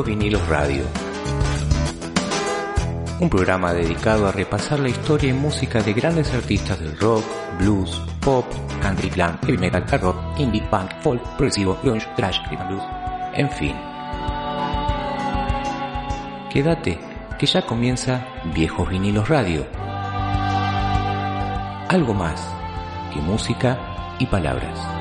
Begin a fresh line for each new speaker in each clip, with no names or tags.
Viejos Vinilos Radio. Un programa dedicado a repasar la historia y música de grandes artistas del rock, blues, pop, country glam, heavy metal, hard rock, indie, punk, folk, progresivo, grunge, thrash, rhythm blues, en fin. Quédate, que ya comienza Viejos Vinilos Radio. Algo más que música y palabras.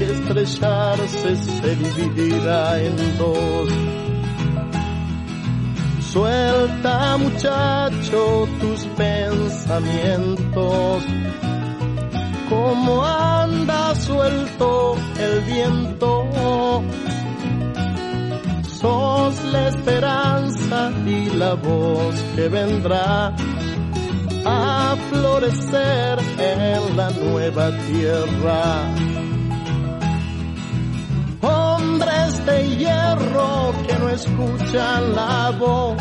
Que estrellarse se dividirá en dos. Suelta muchacho tus pensamientos, como anda suelto el viento. Sos la esperanza y la voz que vendrá a florecer en la nueva tierra de hierro que no escuchan la voz,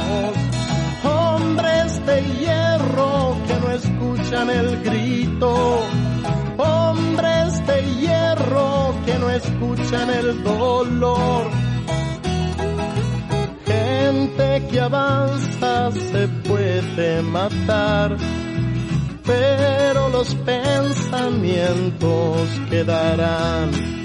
hombres de hierro que no escuchan el grito, hombres de hierro que no escuchan el dolor. Gente que avanza se puede matar, pero los pensamientos quedarán.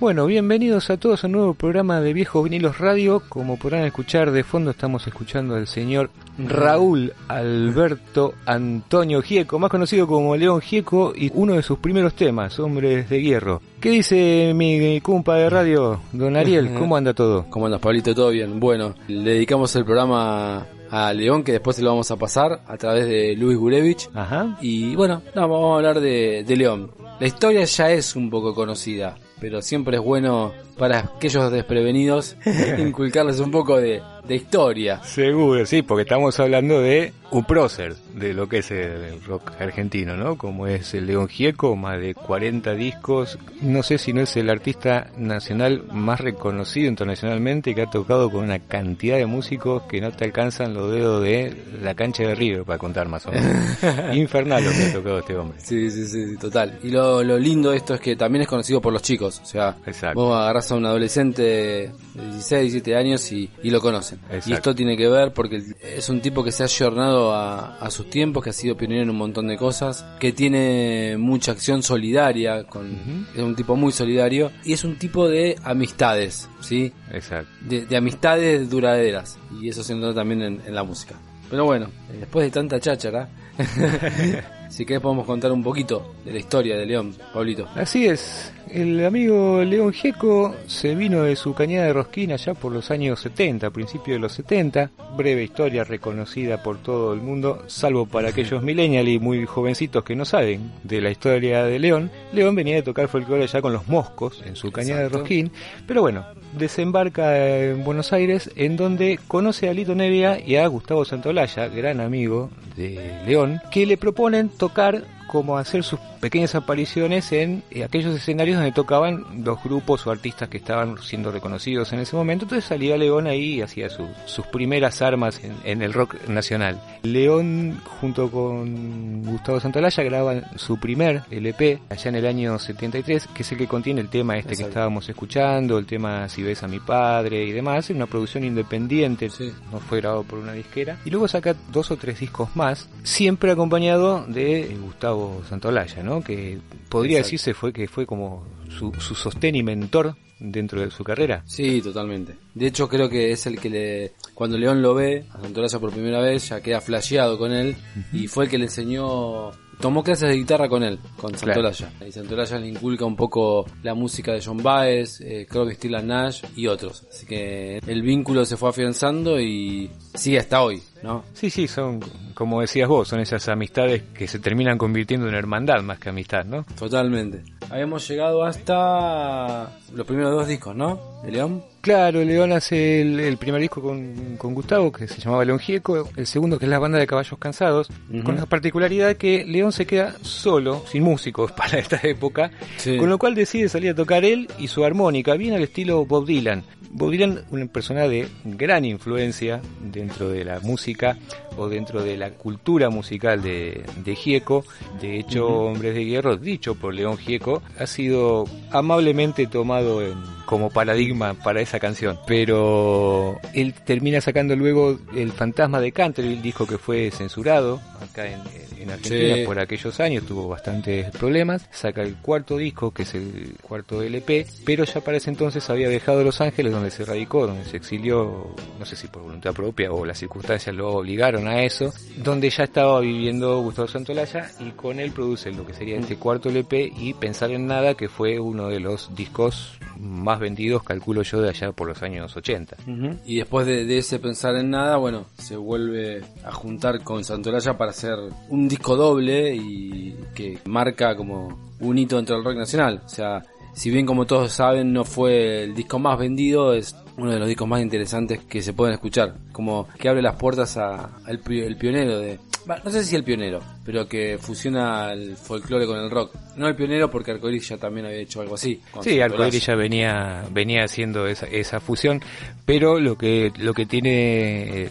Bueno, bienvenidos a todos a un nuevo programa de Viejos Vinilos Radio. Como podrán escuchar de fondo, estamos escuchando al señor Raúl Alberto Antonio Gieco, más conocido como León Gieco, y uno de sus primeros temas, Hombres de Hierro. ¿Qué dice mi cumpa de radio, don Ariel? ¿Cómo anda todo?
¿Cómo andas, Pablito? ¿Todo bien? Bueno, le dedicamos el programa a León, que después se lo vamos a pasar a través de Luis Gurevich.
Ajá.
Y bueno, no, vamos a hablar de, de León. La historia ya es un poco conocida, pero siempre es bueno para aquellos desprevenidos inculcarles un poco de, de historia.
Seguro, sí, porque estamos hablando de un prócer de lo que es el rock argentino, ¿no? Como es el León Gieco, más de 40 discos. No sé si no es el artista nacional más reconocido internacionalmente que ha tocado con una cantidad de músicos que no te alcanzan los dedos de la cancha de River para contar más o menos. Infernal lo que ha tocado este hombre.
Sí, sí, sí, total. Y lo, lo lindo de esto es que también es conocido por los chicos. O sea,
Exacto.
vos agarrás a un adolescente de 16, 17 años y, y lo conocen.
Exacto.
Y esto tiene que ver porque es un tipo que se ha ayornado a, a sus tiempos, que ha sido pionero en un montón de cosas, que tiene mucha acción solidaria, con, es un tipo muy solidario y es un tipo de amistades, ¿sí?
Exacto.
De, de amistades duraderas y eso se nota también en, en la música. Pero bueno, después de tanta cháchara, si querés podemos contar un poquito de la historia de León, Pablito.
Así es, el amigo León Gieco se vino de su cañada de Rosquín allá por los años 70, principios de los 70, breve historia reconocida por todo el mundo, salvo para aquellos millennials y muy jovencitos que no saben de la historia de León. León venía de tocar folclore allá con los Moscos en su cañada de. Rosquín, pero bueno, desembarca en Buenos Aires en donde conoce a Lito Nevia y a Gustavo Santolaya, gran amigo de León, que le proponen tocar como hacer sus pequeñas apariciones en eh, aquellos escenarios donde tocaban los grupos o artistas que estaban siendo reconocidos en ese momento. Entonces salía León ahí y hacía sus primeras armas en, el rock nacional. León junto con Gustavo Santolaya graban su primer LP allá en el año 73, que es el que contiene el tema este que estábamos escuchando, el tema Si ves a mi padre y demás, en una producción independiente, no fue grabado por una disquera. Y luego saca dos o tres discos más, siempre acompañado de Gustavo Santolaya, ¿no? Que podría decirse fue que fue como su, su sostén y mentor dentro de su carrera.
Sí, totalmente. De hecho, creo que es el que le. Cuando León lo ve a Santolaya por primera vez, ya queda flasheado con él. Y fue el que le enseñó tomó clases de guitarra con él, con Santolaya. Y Santolaya le inculca un poco la música de John Baez, eh, creo que Stila Nash y otros. Así que el vínculo se fue afianzando y sigue hasta hoy, ¿no?
Sí, sí, son, como decías vos, son esas amistades que se terminan convirtiendo en hermandad más que amistad, ¿no?
Totalmente. Habíamos llegado hasta los primeros dos discos, ¿no? De León.
Claro, León hace el, primer disco con, Gustavo, que se llamaba León Gieco, el segundo que es la banda de caballos cansados, con la particularidad que León se queda solo, sin músicos para esta época, con lo cual decide salir a tocar él y su armónica, bien al estilo Bob Dylan. Bob Dylan, una persona de gran influencia dentro de la música o dentro de la cultura musical de, de Gieco. De hecho, Hombres de Hierro, dicho por León Gieco, ha sido amablemente tomado como paradigma para esa canción. Pero él termina sacando luego El Fantasma de Canterville, el disco que fue censurado acá en, en Argentina por aquellos años, tuvo bastantes problemas. Saca el cuarto disco, que es el cuarto LP, pero ya para ese entonces había dejado Los Ángeles, donde se radicó, donde se exilió, no sé si por voluntad propia o las circunstancias lo obligaron a eso, donde ya estaba viviendo Gustavo Santolaya y con él produce lo que sería este cuarto LP y Pensar en Nada, que fue uno de los discos más vendidos, calculo yo, de allá por los años 80.
Y después de, de, ese Pensar en Nada, bueno, se vuelve a juntar con Santolaya para hacer un disco doble y que marca como un hito dentro del rock nacional. O sea, si bien como todos saben no fue el disco más vendido, es uno de los discos más interesantes que se pueden escuchar. Como que abre las puertas al el pionero de... No sé si el pionero, pero que fusiona el folclore con el rock. No el pionero porque Arcoiris ya también había hecho algo así.
Sí, Arcoiris ya venía, venía haciendo esa, esa fusión, pero lo que, lo que tiene eh,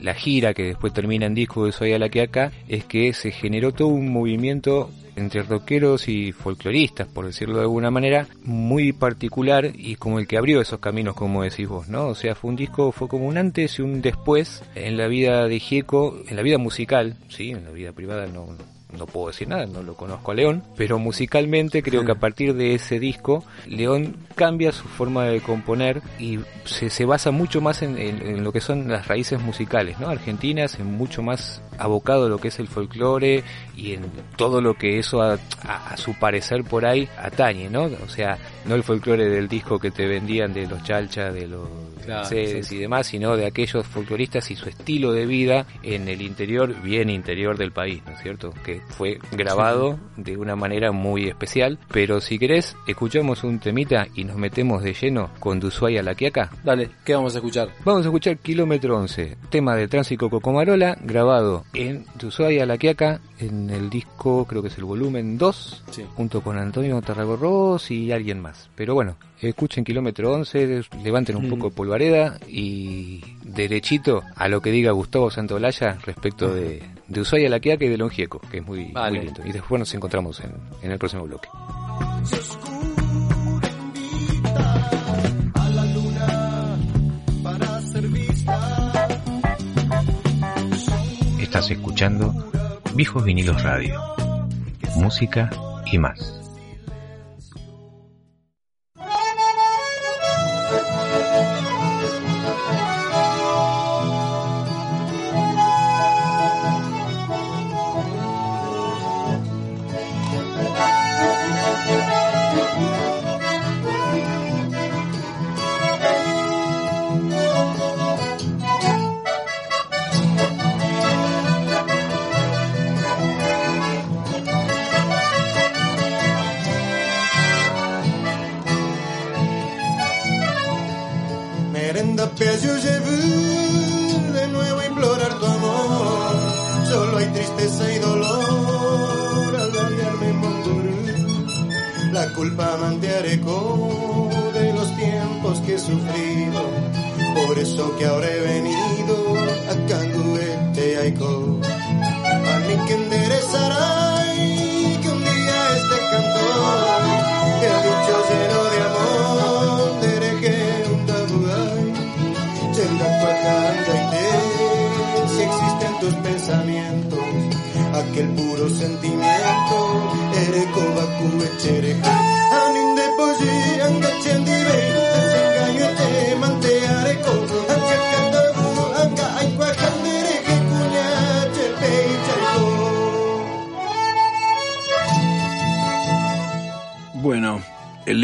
la, gira que después termina en disco de Soy a la que acá es que se generó todo un movimiento entre rockeros y folcloristas, por decirlo de alguna manera, muy particular y como el que abrió esos caminos, como decís vos, ¿no? O sea, fue un disco, fue como un antes y un después en la vida de Gieco, en la vida musical, sí, en la vida privada no, no puedo decir nada, no lo conozco a León, pero musicalmente creo que a partir de ese disco, León cambia su forma de componer y se, se basa mucho más en, lo que son las raíces musicales, ¿no? Argentinas, en mucho más abocado a lo que es el folclore y en todo lo que eso a, su parecer por ahí atañe, ¿no? O sea, no el folclore del disco que te vendían de los chalchas, de los sedes y demás, sino de aquellos folcloristas y su estilo de vida en el interior, bien interior del país, ¿no es cierto? Que fue grabado de una manera muy especial, pero si querés, escuchamos un temita y nos metemos de lleno con Dusuay a la Quiaca.
Dale, ¿qué vamos a escuchar?
Vamos a escuchar Kilómetro 11, tema de Tránsito Cocomarola, grabado en Dusuay la Quiaca, en el disco, creo que es el volumen 2, junto con Antonio Tarragorros y alguien más. Pero bueno, escuchen Kilómetro 11, levanten un mm. poco de polvareda y derechito a lo que diga Gustavo Santolaya respecto de, de Ushuaia, La Quiaca y de Longieco, que es muy, muy lindo. Y después nos encontramos en, en el próximo bloque. Estás escuchando Viejos Vinilos Radio. Música y más.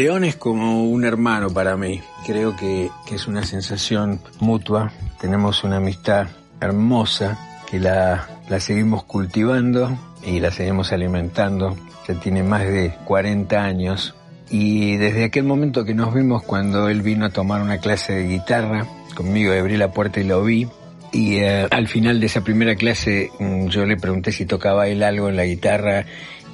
León es como un hermano para mí. Creo que, que es una sensación mutua. Tenemos una amistad hermosa que la, la seguimos cultivando y la seguimos alimentando. Ya tiene más de 40 años. Y desde aquel momento que nos vimos cuando él vino a tomar una clase de guitarra, conmigo abrí la puerta y lo vi. Y eh, al final de esa primera clase mm, yo le pregunté si tocaba él algo en la guitarra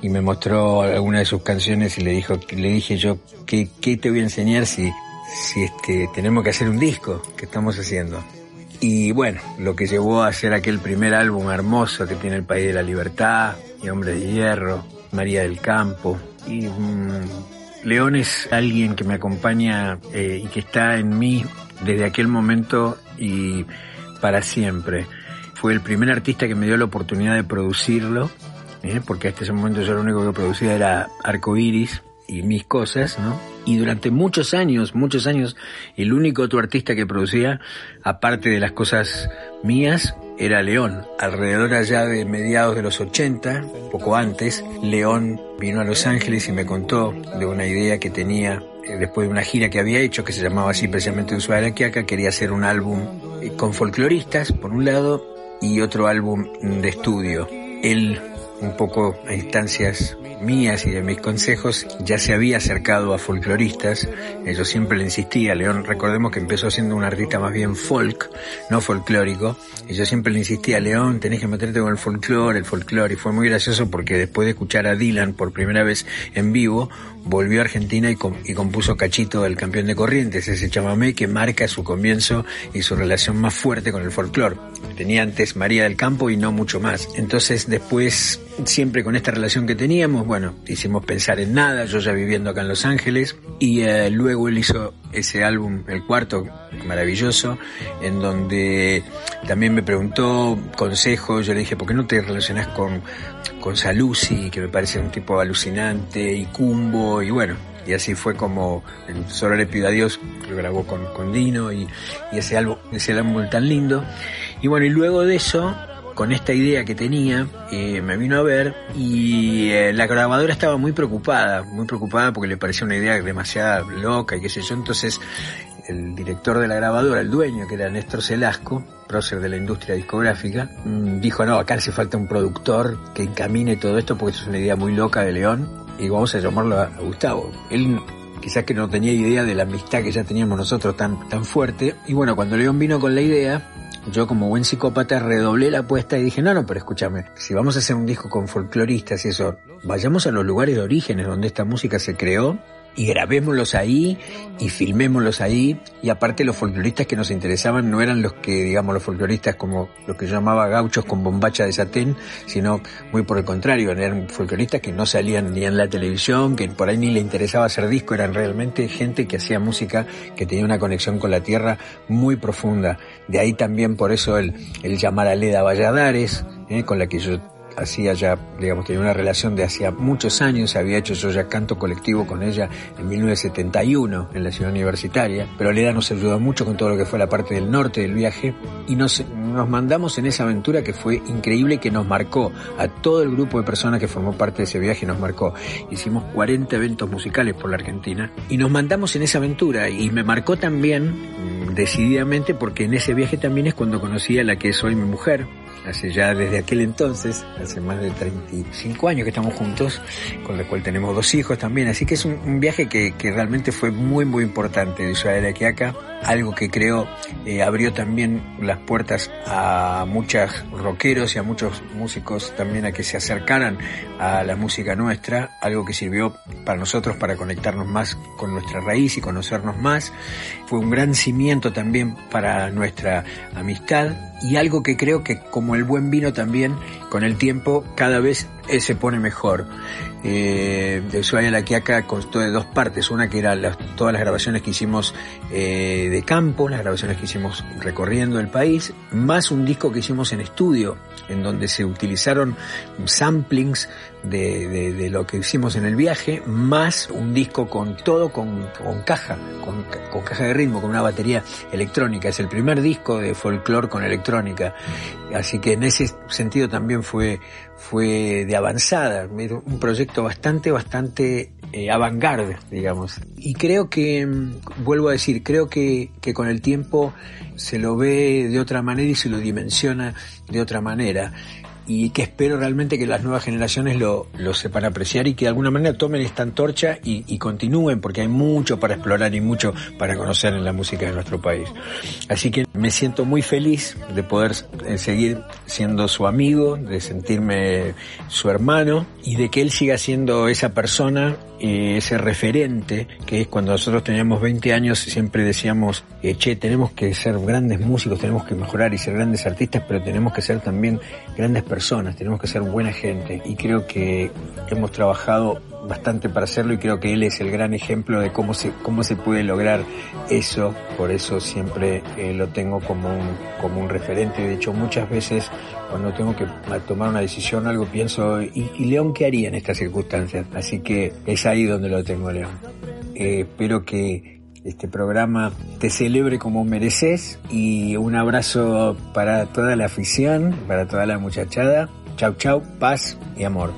y me mostró alguna de sus canciones y le dijo, le dije yo, ¿qué, qué te voy a enseñar si, si este, tenemos que hacer un disco que estamos haciendo? Y bueno, lo que llevó a hacer aquel primer álbum hermoso que tiene El País de la Libertad, y Hombre de Hierro, María del Campo. Y mm, León es alguien que me acompaña eh, y que está en mí desde aquel momento y para siempre. Fue el primer artista que me dio la oportunidad de producirlo, ¿eh? porque hasta ese momento yo lo único que producía era Arco Iris y mis cosas, ¿no? Y durante muchos años, muchos años, el único otro artista que producía, aparte de las cosas mías, era León. Alrededor allá de mediados de los 80, poco antes, León vino a Los Ángeles y me contó de una idea que tenía eh, después de una gira que había hecho, que se llamaba así precisamente Ushuaia Quiaca, quería hacer un álbum eh, con folcloristas, por un lado, y otro álbum de estudio. Él, un poco a instancias mías y de mis consejos, ya se había acercado a folcloristas. Yo siempre le insistía, León, recordemos que empezó siendo un artista más bien folk, no folclórico, y yo siempre le insistía, León, tenés que meterte con el folclore, el folclore, y fue muy gracioso porque después de escuchar a Dylan por primera vez en vivo, volvió a Argentina y, com- y compuso Cachito, el campeón de Corrientes, ese chamamé que marca su comienzo y su relación más fuerte con el folclore. Tenía antes María del Campo y no mucho más. Entonces después, siempre con esta relación que teníamos, bueno, hicimos pensar en nada, yo ya viviendo acá en Los Ángeles, y eh, luego él hizo ese álbum, el cuarto, maravilloso, en donde también me preguntó consejos, yo le dije, ¿por qué no te relacionas con, con Saluzzi, que me parece un tipo alucinante, y Cumbo, y bueno, y así fue como Solo le pido a Dios, lo grabó con, con Dino, y, y ese álbum, ese álbum tan lindo. Y bueno, y luego de eso, con esta idea que tenía, eh, me vino a ver y eh, la grabadora estaba muy preocupada, muy preocupada porque le parecía una idea demasiado loca y qué sé yo. Entonces, el director de la grabadora, el dueño, que era Néstor Celasco, prócer de la industria discográfica, mm, dijo, no, acá hace falta un productor que encamine todo esto porque es una idea muy loca de León y vamos a llamarlo a Gustavo. Él quizás que no tenía idea de la amistad que ya teníamos nosotros tan, tan fuerte. Y bueno, cuando León vino con la idea, yo como buen psicópata redoblé la apuesta y dije, no, no, pero escúchame, si vamos a hacer un disco con folcloristas y eso, vayamos a los lugares de orígenes donde esta música se creó y grabémoslos ahí y filmémoslos ahí. Y aparte los folcloristas que nos interesaban no eran los que digamos los folcloristas como los que yo llamaba gauchos con bombacha de satén sino muy por el contrario eran folcloristas que no salían ni en la televisión que por ahí ni le interesaba hacer disco eran realmente gente que hacía música que tenía una conexión con la tierra muy profunda. De ahí también por eso el, el llamar a Leda Valladares eh, con la que yo hacía ya, digamos, tenía una relación de hacía muchos años, había hecho yo ya canto colectivo con ella en 1971 en la ciudad universitaria, pero Leda nos ayudó mucho con todo lo que fue la parte del norte del viaje y nos, nos mandamos en esa aventura que fue increíble que nos marcó a todo el grupo de personas que formó parte de ese viaje, nos marcó. Hicimos 40 eventos musicales por la Argentina y nos mandamos en esa aventura y me marcó también mm, decididamente porque en ese viaje también es cuando conocí a la que es hoy mi mujer, hace ya desde aquel entonces, hace más de 35 años que estamos juntos, con la cual tenemos dos hijos también, así que es un, viaje que, que, realmente fue muy muy importante de Israel aquí acá, algo que creo eh, abrió también las puertas a muchos rockeros y a muchos músicos también a que se acercaran a la música nuestra, algo que sirvió para nosotros para conectarnos más con nuestra raíz y conocernos más, fue un gran cimiento también para nuestra amistad. Y algo que creo que como el buen vino también con el tiempo cada vez eh, se pone mejor. Eh, de Ushuaia a la Quiaca constó de dos partes, una que era todas las grabaciones que hicimos eh, de campo, las grabaciones que hicimos recorriendo el país, más un disco que hicimos en estudio, en donde se utilizaron samplings de, de, lo que hicimos en el viaje, más un disco con todo, con, con caja, con, con, caja de ritmo, con una batería electrónica. Es el primer disco de folclore con electrónica. Así que en ese sentido también fue, fue de avanzada, un proyecto bastante, bastante eh, digamos. Y creo que, mm, vuelvo a decir, creo que, que con el tiempo se lo ve de otra manera y se lo dimensiona de otra manera y que espero realmente que las nuevas generaciones lo, lo sepan apreciar y que de alguna manera tomen esta antorcha y, y, continúen porque hay mucho para explorar y mucho para conocer en la música de nuestro país. Así que me siento muy feliz de poder eh, seguir siendo su amigo, de sentirme su hermano y de que él siga siendo esa persona ese referente, que es cuando nosotros teníamos 20 años, siempre decíamos, eh, che, tenemos que ser grandes músicos, tenemos que mejorar y ser grandes artistas, pero tenemos que ser también grandes personas, tenemos que ser buena gente. Y creo que hemos trabajado bastante para hacerlo y creo que él es el gran ejemplo de cómo se, cómo se puede lograr eso, por eso siempre eh, lo tengo como un, como un referente. De hecho, muchas veces cuando tengo que tomar una decisión, algo pienso, ¿y, León qué haría en estas circunstancias? Así que es ahí donde lo tengo, León. Eh, espero que este programa te celebre como mereces y un abrazo para toda la afición, para toda la muchachada. Chau, chau, paz y amor.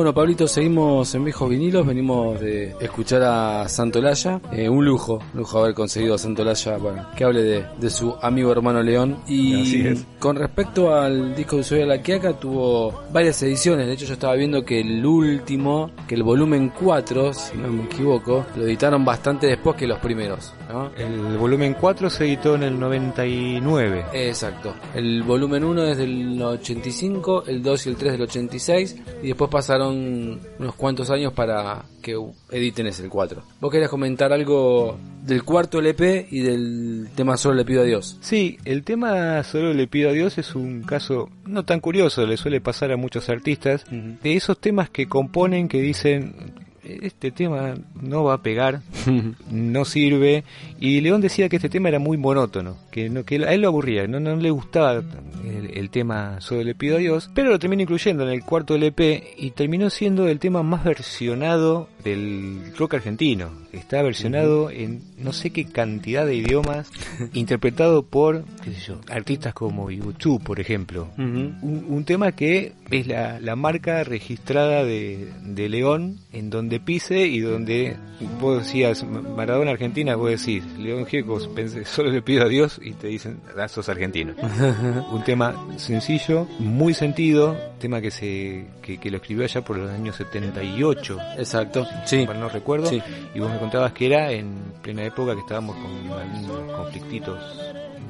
Bueno, Pablito, seguimos en Viejos Vinilos, venimos de escuchar a Santolaya, eh, un lujo, un lujo haber conseguido a Santolaya, bueno, que hable de, su amigo hermano León. Y con respecto al disco de Soy la Quiaca, tuvo varias ediciones, de hecho yo estaba viendo que el último, que el volumen 4, si no me equivoco, lo editaron bastante después que los primeros.
El volumen 4 se editó en el 99.
Exacto, el volumen 1 es del 85, el 2 y el 3 del 86, y después pasaron unos cuantos años para que editen ese el 4. ¿Vos querías comentar algo del cuarto LP y del tema Solo le pido a Dios?
Sí, el tema Solo le pido a Dios es un caso no tan curioso, le suele pasar a muchos artistas, de esos temas que componen que dicen este tema no va a pegar, no sirve. Y León decía que este tema era muy monótono, que, no, que a él lo aburría, no, no le gustaba el, tema Solo le pido a Dios, pero lo terminó incluyendo en el cuarto LP y terminó siendo el tema más versionado del rock argentino. Está versionado en no sé qué cantidad de idiomas, interpretado por qué sé yo, artistas como YouTube, por ejemplo. un, tema que es la, la marca registrada de, de León, en donde pise y donde vos decías Maradona Argentina, vos decís León Gieco, solo le pido a Dios y te dicen, ah, sos argentino. un tema sencillo, muy sentido, tema que se que, lo escribió allá por los años 78.
Exacto, sí.
no recuerdo. Y vos me contabas que era en plena época que estábamos con algunos conflictitos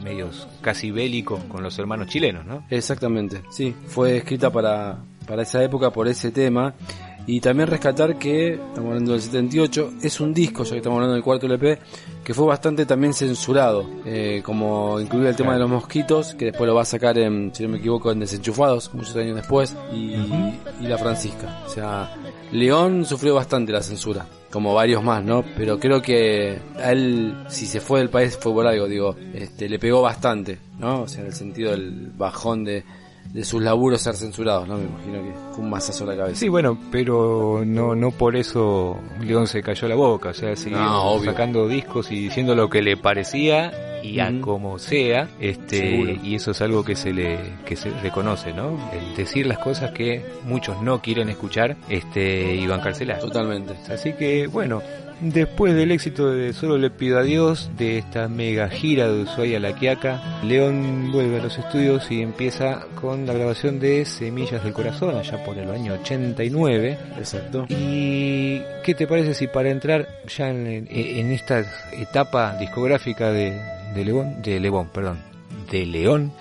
medios casi bélicos con los hermanos chilenos, ¿no?
Exactamente, sí. Fue escrita para, para esa época por ese tema. Y también rescatar que, estamos hablando del 78, es un disco, ya que estamos hablando del cuarto LP, que fue bastante también censurado, eh, como incluía el tema de los mosquitos, que después lo va a sacar, en, si no me equivoco, en Desenchufados, muchos años después, y, y La Francisca. O sea, León sufrió bastante la censura, como varios más, ¿no? Pero creo que a él, si se fue del país, fue por algo, digo, este, le pegó bastante, ¿no? O sea, en el sentido del bajón de de sus laburos ser censurados, ¿no? Me imagino que fue un masazo a la cabeza.
Sí, bueno, pero no no por eso León se cayó la boca, o sea, siguió sacando discos y diciendo lo que le parecía y a como sea, este y eso es algo que se le que se reconoce, ¿no? El decir las cosas que muchos no quieren escuchar, este y bancárselas.
Totalmente.
Así que bueno, Después del éxito de Solo le pido a Dios, de esta mega gira de Ushuaia a La Quiaca, León vuelve a los estudios y empieza con la grabación de Semillas del Corazón, allá por el año 89.
Exacto.
¿Y qué te parece si para entrar ya en, en esta etapa discográfica de, de León, de León, perdón, de León,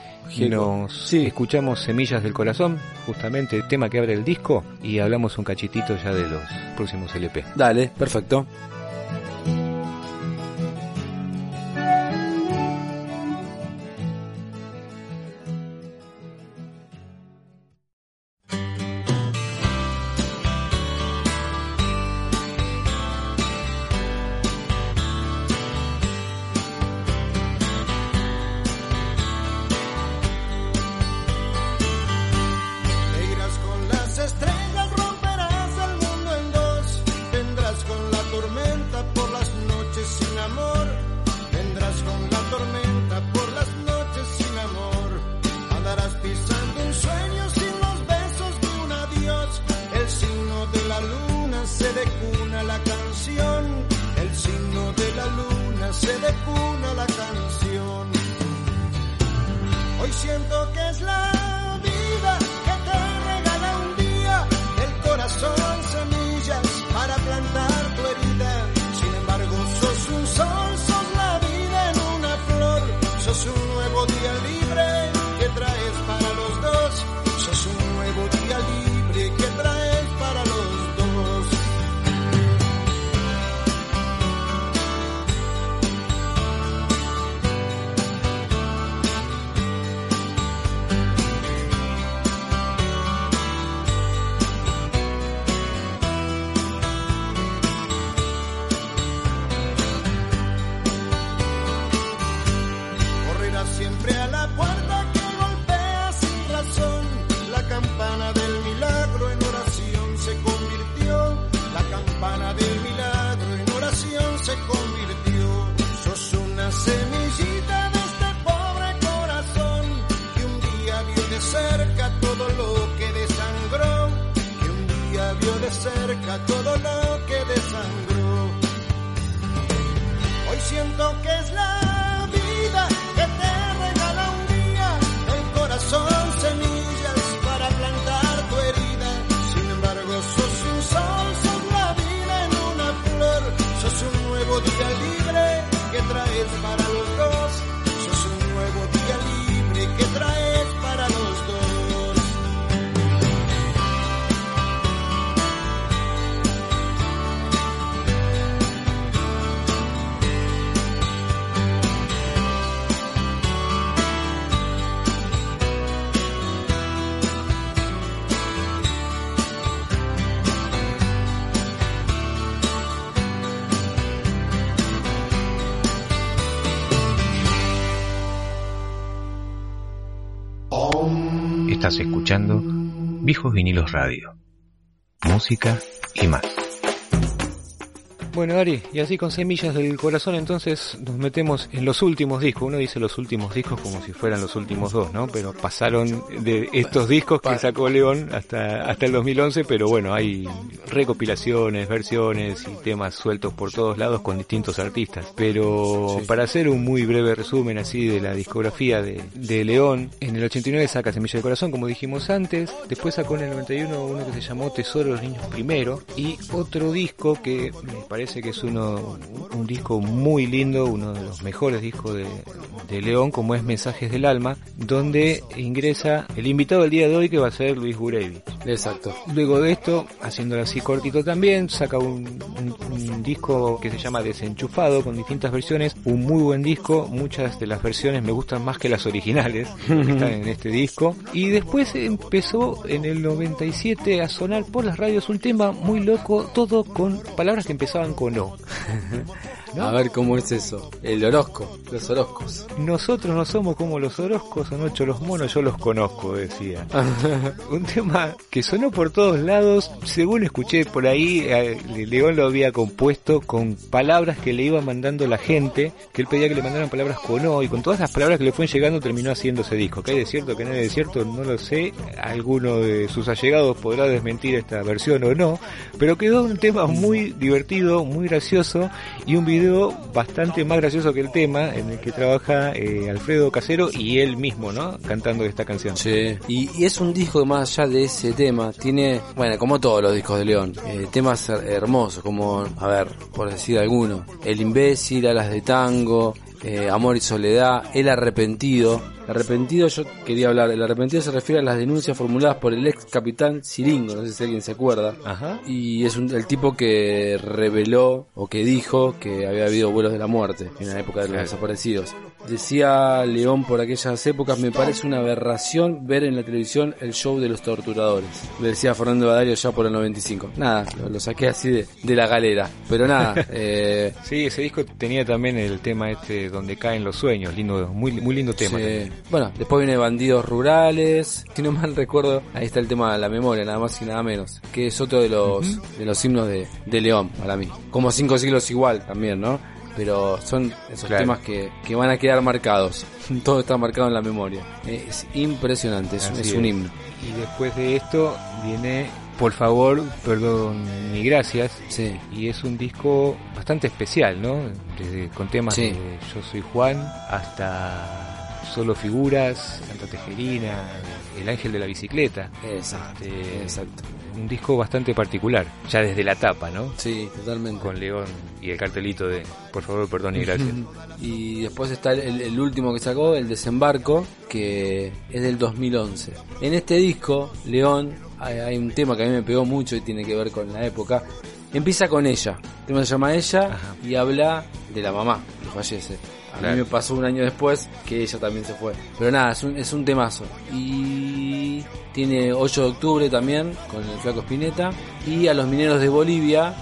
nos escuchamos Semillas del Corazón, justamente el tema que abre el disco, y hablamos un cachitito ya de los próximos LP.
Dale, perfecto.
Escuchando Viejos Vinilos Radio. Música y más. Bueno, Ari, y así con semillas del corazón entonces nos metemos en los últimos discos. Uno dice los últimos discos como si fueran los últimos dos, ¿no? Pero pasaron de estos discos que sacó León hasta, hasta el 2011, pero bueno, hay recopilaciones, versiones y temas sueltos por todos lados con distintos artistas. Pero para hacer un muy breve resumen así de la discografía de, de León, en el 89 saca Semilla del Corazón, como dijimos antes, después sacó en el 91 uno que se llamó Tesoro de los Niños Primero y otro disco que me parece que es uno, un disco muy lindo, uno de los mejores discos de, de, León, como es Mensajes del Alma, donde ingresa el invitado del día de hoy que va a ser Luis Gurevich.
Exacto.
Luego de esto, haciéndolo así cortito también, saca un, un, un, disco que se llama Desenchufado, con distintas versiones, un muy buen disco, muchas de las versiones me gustan más que las originales que están en este disco. Y después empezó en el 97 a sonar por las radios un tema muy loco, todo con palabras que empezaban con O. ¿no?
A ver cómo es eso. El Orozco, los Orozcos.
Nosotros no somos como los Orozcos, son ocho los monos, yo los conozco, decía. Un tema que sonó por todos lados, según escuché por ahí, eh, León lo había compuesto con palabras que le iba mandando la gente, que él pedía que le mandaran palabras con O, y con todas las palabras que le fueron llegando terminó haciendo ese disco. ¿Que hay de cierto, que no hay de cierto? No lo sé. Alguno de sus allegados podrá desmentir esta versión o no, pero quedó un tema muy divertido, muy gracioso, y un video bastante más gracioso que el tema, en el que trabaja eh, Alfredo Casero y él mismo, ¿no? Cantando esta canción.
Sí. Y, es un disco que más allá de ese tema, tiene, bueno, como todos los discos de León, eh, temas her- hermosos, como, a ver, por decir alguno, El imbécil, Alas de Tango, eh, Amor y Soledad, El Arrepentido. El Arrepentido, yo quería hablar, el arrepentido se refiere a las denuncias formuladas por el ex capitán Siringo, no sé si alguien se acuerda.
Ajá.
Y es un- el tipo que reveló o que dijo que había habido vuelos de la muerte en la época de los
Claro.
desaparecidos. Decía León por aquellas épocas, me parece una aberración ver en la televisión el show de los torturadores. Le decía Fernando Badario ya por el 95. Nada, lo, lo saqué así de, de la galera. Pero nada, eh,
Sí, ese disco tenía también el tema este donde caen los sueños, lindo, muy, muy lindo tema.
sí. Bueno, después viene Bandidos Rurales. Si no mal recuerdo, ahí está el tema de la memoria, nada más y nada menos. Que es otro de los, de los himnos de, de León para mí. Como cinco siglos igual también, ¿no? Pero son esos
Claro.
temas que, que van a quedar marcados. Todo está marcado en la memoria. Es impresionante, es, un himno.
Y después de esto viene Por favor, perdón ni gracias.
Sí.
Y es un disco bastante especial, ¿no? Desde, con temas
Sí.
de Yo soy Juan hasta Solo Figuras, Santa Tejerina, El Ángel de la Bicicleta.
Exacto.
Este,
Exacto.
Un disco bastante particular, ya desde la tapa, ¿no?
Sí, totalmente.
Con León y el cartelito de Por favor, perdón y gracias.
Y después está el, el último que sacó, el Desembarco, que es del 2011. En este disco, León, hay, hay un tema que a mí me pegó mucho y tiene que ver con la época. Empieza con ella. El tema se llama Ella
Ajá.
y habla de la mamá que fallece. A
Claro.
mí me pasó un año después que ella también se fue. Pero nada, es un, es un temazo. Y tiene 8 de octubre también con el Flaco Spinetta. Y a los mineros de Bolivia,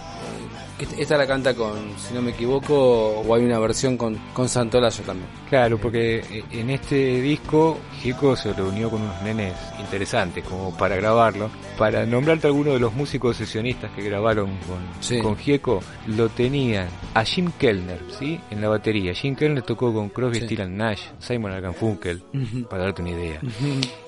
esta la canta con, si no me equivoco, o hay una versión con, con Santolaya también.
Claro, porque eh, en este disco Gieco se reunió con unos nenes interesantes como para grabarlo. Para nombrarte algunos de los músicos sesionistas que grabaron con,
Sí.
con Gieco, lo tenían a Jim Kellner, ¿sí? En la batería. Jim Kellner tocó con Crosby,
Sí.
And Nash, Simon Garfunkel, para darte una idea.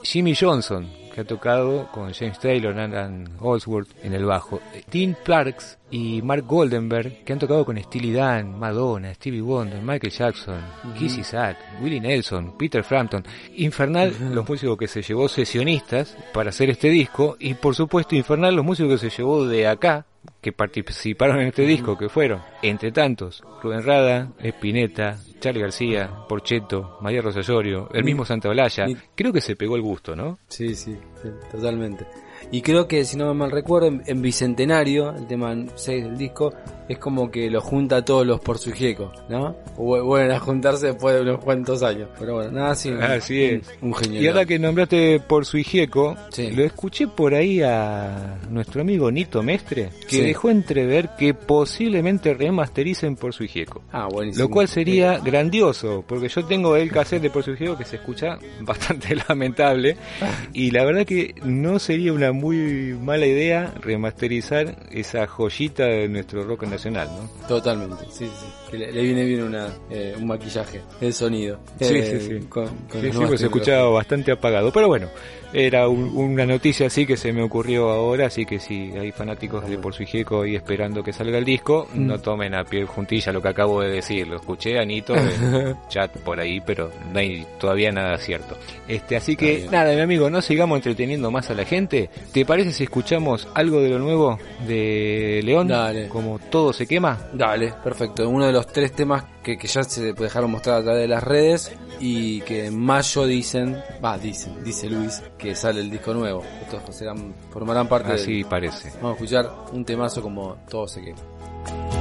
Jimmy Johnson, que ha tocado con James Taylor, Nathan Holsworth en el bajo. Tim Clarks y Mark Goldenberg, que han tocado con Steely Dan, Madonna, Stevie Wonder, Michael Jackson, Keith Isaac, Willie Nelson, Peter Frampton. Infernal, los músicos que se llevó sesionistas para hacer este disco. Y por supuesto, Infernal, los músicos que se llevó de acá, que participaron en este disco, que fueron, entre tantos, Rubén Rada, Espineta, Charlie García, Porcheto, María Rosayorio, el mismo Santa Olalla. Creo que se pegó el gusto, ¿no?
Sí, sí, sí, totalmente. Y creo que, si no me mal recuerdo, en, en Bicentenario, el tema 6 del disco, es como que lo junta a todos los por su gieco, ¿no? O vuelven a juntarse después de unos cuantos años. Pero bueno, nada, sí. un-
Así es.
Un, genio.
Y ahora que nombraste por su hijieco,
Sí.
lo escuché por ahí a nuestro amigo Nito Mestre, que
Sí.
dejó entrever que posiblemente remastericen por su hijieco.
Ah, buenísimo.
Lo cual sería grandioso, porque yo tengo el cassette de por su hijieco que se escucha bastante lamentable, y la verdad que no sería una muy mala idea remasterizar esa joyita de nuestro rock nacional, ¿no?
Totalmente, sí, sí. Que le, le viene bien una, eh, un maquillaje, el sonido.
Sí,
Eh,
sí, sí.
Con, con
Sí, sí, pues se escuchaba bastante apagado. Pero bueno, era un- una noticia así que se me ocurrió ahora, así que si hay fanáticos de Por su Hijeco y esperando que salga el disco,
Mm.
no tomen a pie juntilla lo que acabo de decir. Lo escuché a Nito en chat por ahí, pero no hay todavía nada cierto. Este, así que nada, mi amigo, no sigamos entreteniendo más a la gente. ¿Te parece si escuchamos algo de lo nuevo de León?
Dale.
Como todo se quema.
Dale, perfecto. Uno de los tres temas que, que ya se dejaron mostrar a través de las redes y que en mayo dicen, va, dicen, dice Luis, que sale el disco nuevo. Estos serán, formarán parte
Así
del-
parece.
Vamos a escuchar un temazo como
todo se quema.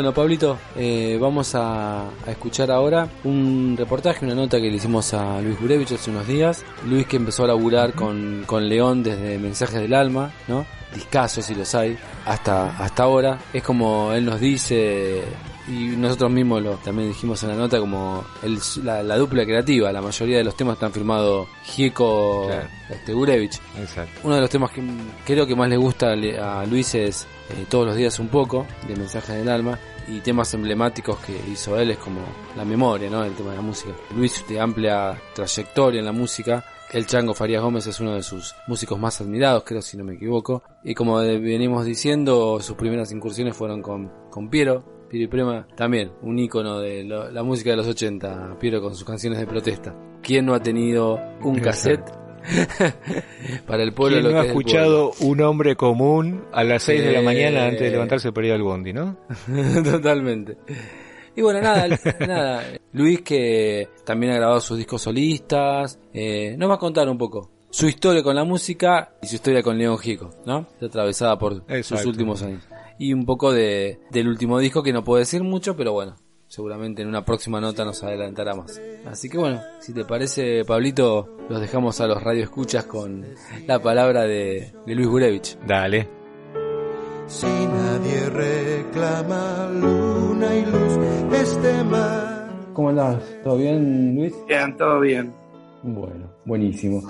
Bueno, Pablito, eh, vamos a, escuchar ahora un reportaje, una nota que le hicimos a Luis Gurevich hace unos días. Luis que empezó a laburar con, con León desde Mensajes del Alma, ¿no? Discasos si los hay, hasta, hasta ahora. Es como él nos dice, y nosotros mismos lo, también dijimos en la nota, como el, la, dupla creativa. La mayoría de los temas están firmados Gieco
claro.
este, Gurevich.
Exacto.
Uno de los temas que creo que más le gusta a Luis es eh, todos los días un poco de mensajes del alma y temas emblemáticos que hizo él es como la memoria, ¿no? El tema de la música. Luis de amplia trayectoria en la música. El Chango Farías Gómez es uno de sus músicos más admirados, creo si no me equivoco. Y como venimos diciendo, sus primeras incursiones fueron con, con Piero, Piero y Prema, también un ícono de la música de los 80, Piero con sus canciones de protesta. ¿Quién no ha tenido un cassette para el pueblo
¿Quién
lo
no
que ha
escuchado un hombre común a las 6 de la mañana antes de levantarse para ir al bondi, ¿no?
Totalmente. Y bueno, nada. Luis que también ha grabado sus discos solistas, eh, nos va a contar un poco su historia con la música y su historia con León Gico, ¿no? Atravesada por sus últimos años. Y un poco de, del último disco que no puedo decir mucho, pero bueno, seguramente en una próxima nota nos adelantará más. Así que bueno, si te parece, Pablito, los dejamos a los radioescuchas con la palabra de, de Luis Gurevich.
Dale.
Si nadie reclama luna y luz, este mar.
¿Cómo andás? ¿Todo bien, Luis?
Bien, todo bien.
Bueno, buenísimo.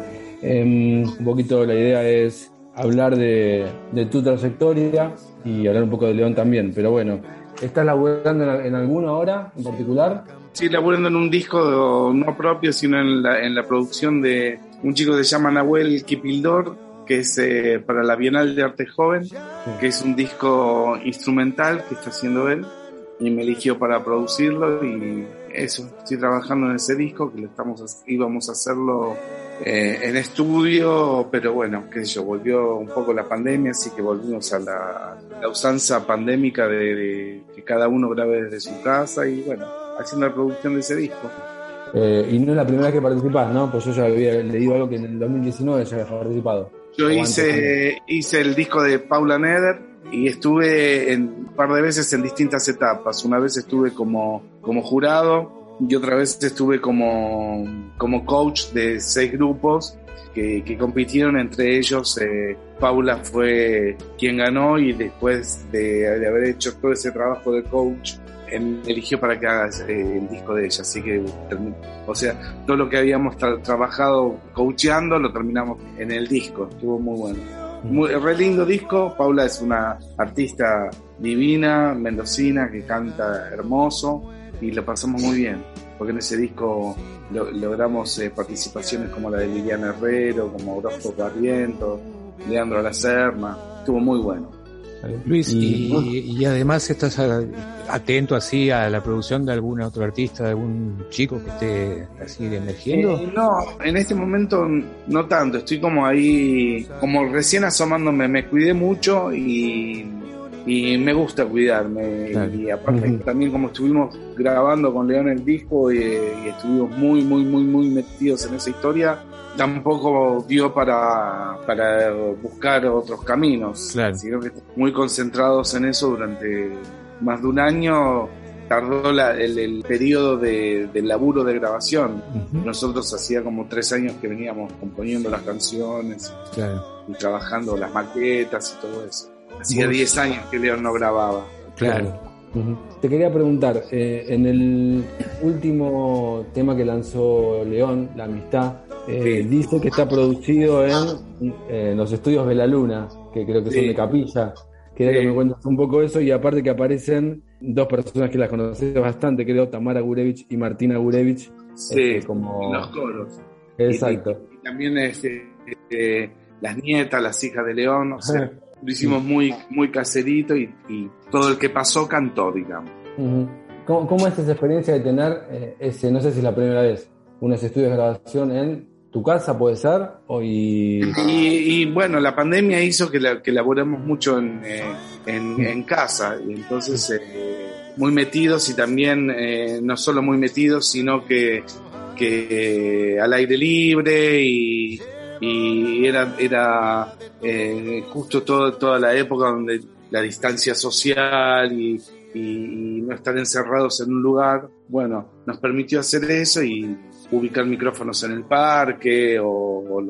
Em, un poquito la idea es hablar de, de tu trayectoria y hablar un poco de León también, pero bueno, ¿estás laburando en, en alguna ahora en particular?
Sí, laburando en un disco no propio, sino en la, en la producción de un chico que se llama Nahuel Kipildor, que es eh, para la Bienal de Arte Joven, que es un disco instrumental que está haciendo él, y me eligió para producirlo y eso, estoy trabajando en ese disco, que lo estamos, íbamos a hacerlo eh, en estudio, pero bueno, qué sé yo, volvió un poco la pandemia, así que volvimos a la, la usanza pandémica de, de que cada uno grabe desde su casa y bueno, haciendo la producción de ese disco.
Eh, y no es la primera vez que participás, ¿no? Pues yo ya había leído algo que en el 2019 ya habías participado.
Yo
antes
hice, hice el disco de Paula Neder y estuve en, un par de veces en distintas etapas. Una vez estuve como, como jurado y otra vez estuve como, como coach de seis grupos que, que compitieron entre ellos. eh, Paula fue quien ganó y después de, de haber hecho todo ese trabajo de coach, em, eligió para que haga eh, el disco de ella. Así que, o sea, todo lo que habíamos tra- trabajado coacheando lo terminamos en el disco. Estuvo muy bueno. Muy, re lindo disco. Paula es una artista divina, mendocina, que canta hermoso y lo pasamos muy bien. Porque en ese disco lo- logramos eh, participaciones como la de Liliana Herrero, como Orozco Barriento, Leandro La Serna. Estuvo muy bueno.
Luis,
Y-
y, y además estás atento así a la producción de algún otro artista, de algún chico que esté así emergiendo.
Eh, no, en este momento no tanto, estoy como ahí, como recién asomándome, me cuidé mucho y, y me gusta cuidarme.
Claro.
Y aparte también como estuvimos grabando con León el disco y, y estuvimos muy, muy, muy, muy metidos en esa historia, tampoco dio para, para buscar otros caminos,
Claro.
sino que muy concentrados en eso durante más de un año. Tardó la- el, el periodo de, del laburo de grabación. Nosotros hacía como tres años que veníamos componiendo las canciones
Claro,
y trabajando las maquetas y todo eso. Hacía
Vos-
10 años que León no grababa.
claro.
Te quería preguntar, eh, en el último tema que lanzó León, La Amistad, eh,
Sí.
dice que está producido en, los estudios de la Luna, que creo que son
Sí.
de Capilla. Quería
Sí.
que me cuentes un poco eso y aparte que aparecen dos personas que las conoces bastante, creo, Tamara Gurevich y Martina Gurevich.
Sí,
Este, como-
los coros.
Exacto.
Y, y también este, este, las nietas, las hijas de León, o sea, lo hicimos muy, muy caserito y, y todo el que pasó cantó, digamos.
¿Cómo, cómo es esa experiencia de tener eh, ese, no sé si es la primera vez, unos estudios de grabación en tu casa, puede ser? O y...
Y, y, bueno, la pandemia hizo que, la, que laboramos mucho en, eh, en, en casa, y entonces eh, muy metidos y también eh, no solo muy metidos, sino que, que al aire libre y, y era, era eh, justo todo, toda la época donde la distancia social y, y- no estar encerrados en un lugar, bueno, nos permitió hacer eso y ubicar micrófonos en el parque o, o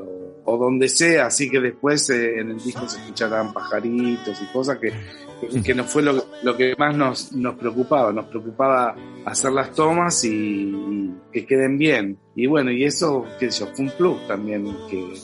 o donde sea, así que después eh, en el disco se escucharán pajaritos y cosas que, que, que no fue lo, lo que más nos, nos preocupaba, nos preocupaba hacer las tomas y, que queden bien. Y bueno, y eso, sé yo, fue un plus también, que,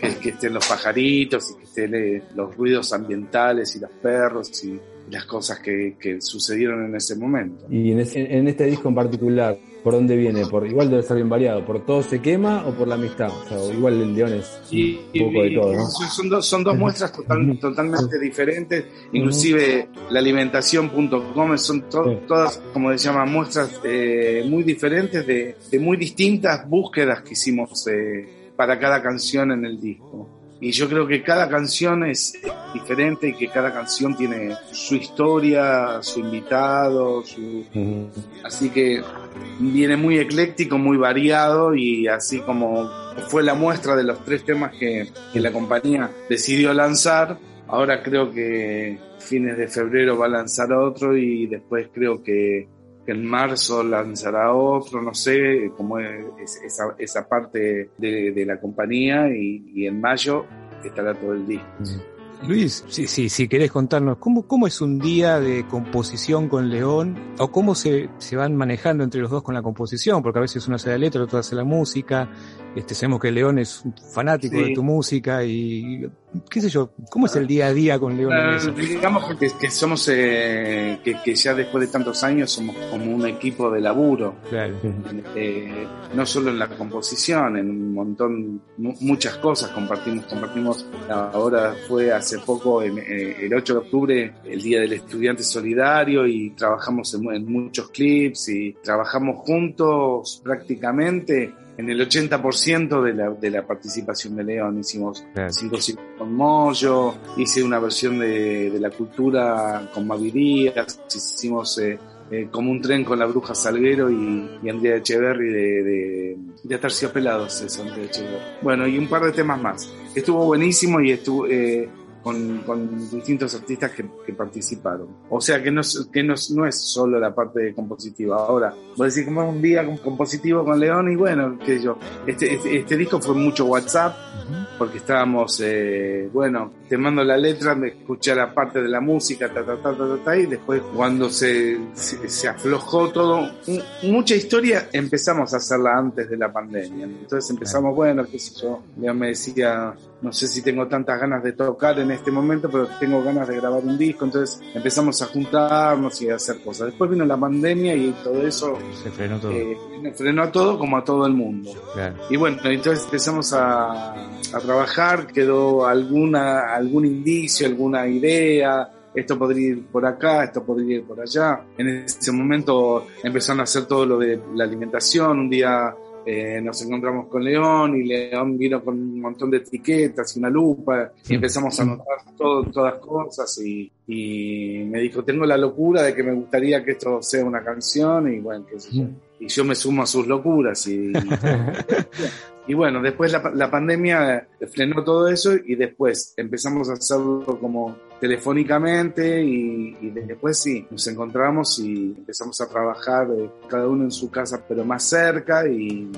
que, que estén los pajaritos y que estén eh, los ruidos ambientales y los perros y las cosas que, que sucedieron en ese momento.
Y en, ese- en este disco en particular, ¿por dónde viene? Por, igual debe ser bien variado, ¿por todo se quema o por la amistad? O sea, igual el León es
Y,
un poco de todo, ¿no?
son- dos, son dos muestras total- totalmente diferentes, inclusive la alimentación.com son to-
Sí.
todas, como se llama, muestras eh, muy diferentes de, de muy distintas búsquedas que hicimos eh, para cada canción en el disco. Y yo creo que cada canción es diferente y que cada canción tiene su historia, su invitado, su... así que viene muy ecléctico, muy variado y así como fue la muestra de los tres temas que, que la compañía decidió lanzar, ahora creo que fines de febrero va a lanzar otro y después creo que que en marzo lanzará otro, no sé cómo es esa, esa parte de, de la compañía y, y, en mayo estará todo el disco.
Luis, si, si, si querés contarnos, ¿cómo, ¿cómo es un día de composición con León? ¿O cómo se, se van manejando entre los dos con la composición? Porque a veces uno hace la letra, otro hace la música. Este, sabemos que León es un fanático
Sí.
de tu música y qué sé yo, ¿cómo es el día a día con León en eso?
digamos que, que somos, eh, que, que ya después de tantos años somos como un equipo de laburo,
Claro.
eh, no solo en la composición, en un montón, mu- muchas cosas compartimos, compartimos, ahora fue hace poco, en, eh, el 8 de octubre, el Día del Estudiante Solidario y trabajamos en, en muchos clips y trabajamos juntos prácticamente en el 80% de la, de la participación de León. Hicimos
Claro.
cinco ciclos con Moyo, hice una versión de, de la cultura con Mavirías, hicimos eh, eh, como un tren con la bruja Salguero y, y Andrea Echeverry de, de, de Aterciopelados, es Andrea Echeverry. Bueno, y un par de temas más. Estuvo buenísimo y estuvo eh, con, con distintos artistas que, que participaron. O sea que, no, es- que no, no es solo la parte compositiva. Ahora, voy a decir como un día com- compositivo con León y bueno, qué sé yo. Este, este, este disco fue mucho WhatsApp porque estábamos, eh, bueno, te mando la letra, me escuché la parte de la música, ta, ta, ta, ta, ta, y después cuando se, se, se aflojó todo, mu- mucha historia empezamos a hacerla antes de la pandemia. Entonces empezamos, bueno, qué sé yo, León me decía, no sé si tengo tantas ganas de tocar en este momento, pero tengo ganas de grabar un disco, entonces empezamos a juntarnos y a hacer cosas. Después vino la pandemia y todo eso
Se frenó todo.
eh, frenó a todo como a todo el mundo.
Claro.
Y bueno, entonces empezamos a, a trabajar, quedó alguna, algún indicio, alguna idea, esto podría ir por acá, esto podría ir por allá. En ese momento empezaron a hacer todo lo de la alimentación, un día eh, nos encontramos con León y León vino con un montón de etiquetas y una lupa y empezamos a anotar todo, todas cosas y, y me dijo, tengo la locura de que me gustaría que esto sea una canción y bueno, qué sé yo. Y yo me sumo a sus locuras y, y bueno, después la, la pandemia frenó todo eso y después empezamos a hacerlo como telefónicamente y, y después sí, nos encontramos y empezamos a trabajar eh, cada uno en su casa pero más cerca y,